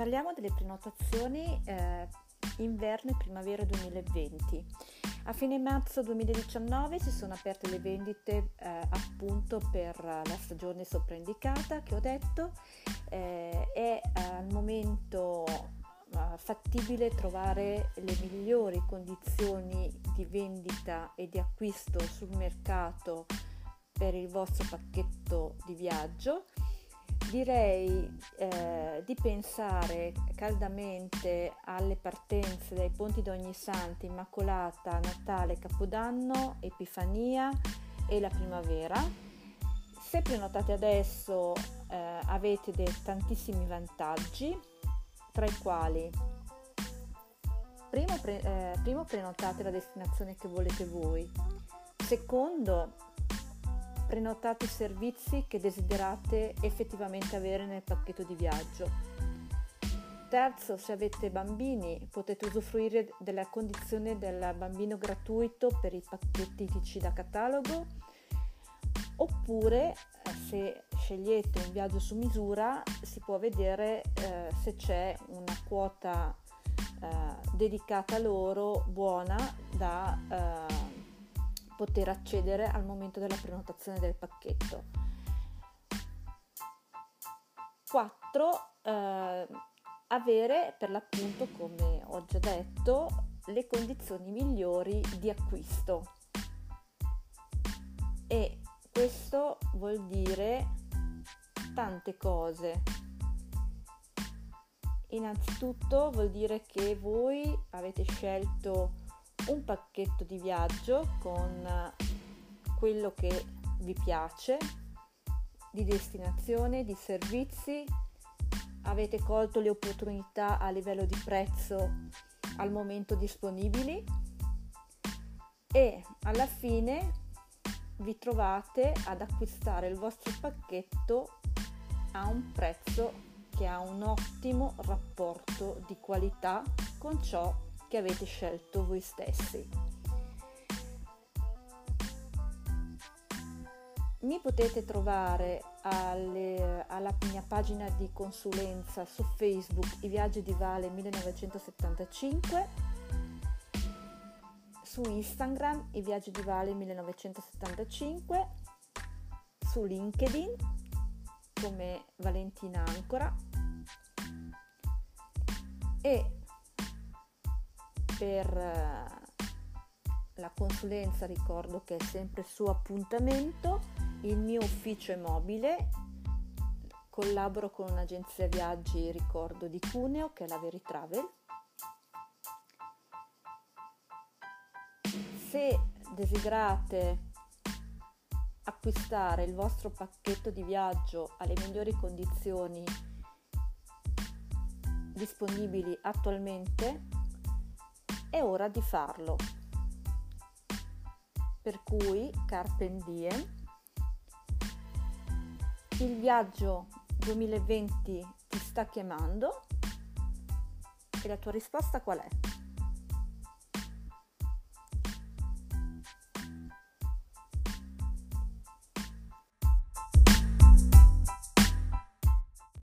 parliamo delle prenotazioni eh, inverno e primavera 2020. A fine marzo 2019 si sono aperte le vendite eh, appunto per la stagione sopraindicata che ho detto. Eh, è al momento eh, fattibile trovare le migliori condizioni di vendita e di acquisto sul mercato per il vostro pacchetto di viaggio direi eh, di pensare caldamente alle partenze dai ponti d'Ogni Santi, Immacolata, Natale, Capodanno, Epifania e la primavera. Se prenotate adesso eh, avete dei tantissimi vantaggi, tra i quali primo, pre- eh, primo prenotate la destinazione che volete voi, secondo prenotate i servizi che desiderate effettivamente avere nel pacchetto di viaggio. Terzo, se avete bambini potete usufruire della condizione del bambino gratuito per i pacchetti TC da catalogo oppure eh, se scegliete un viaggio su misura si può vedere eh, se c'è una quota eh, dedicata loro buona da eh, poter accedere al momento della prenotazione del pacchetto. 4. Eh, avere per l'appunto, come ho già detto, le condizioni migliori di acquisto. E questo vuol dire tante cose. Innanzitutto vuol dire che voi avete scelto un pacchetto di viaggio con quello che vi piace, di destinazione, di servizi, avete colto le opportunità a livello di prezzo al momento disponibili. E alla fine vi trovate ad acquistare il vostro pacchetto a un prezzo che ha un ottimo rapporto di qualità con ciò che avete scelto voi stessi. Mi potete trovare alle, alla mia pagina di consulenza su Facebook I Viaggi di Vale 1975, su Instagram I Viaggi di Vale 1975, su LinkedIn come Valentina Ancora e per eh, la consulenza ricordo che è sempre su appuntamento, il mio ufficio è mobile, collaboro con un'agenzia viaggi ricordo di Cuneo che è la Veritravel. Se desiderate acquistare il vostro pacchetto di viaggio alle migliori condizioni disponibili attualmente è ora di farlo. Per cui, Carpe Diem, il viaggio 2020 ti sta chiamando e la tua risposta qual è?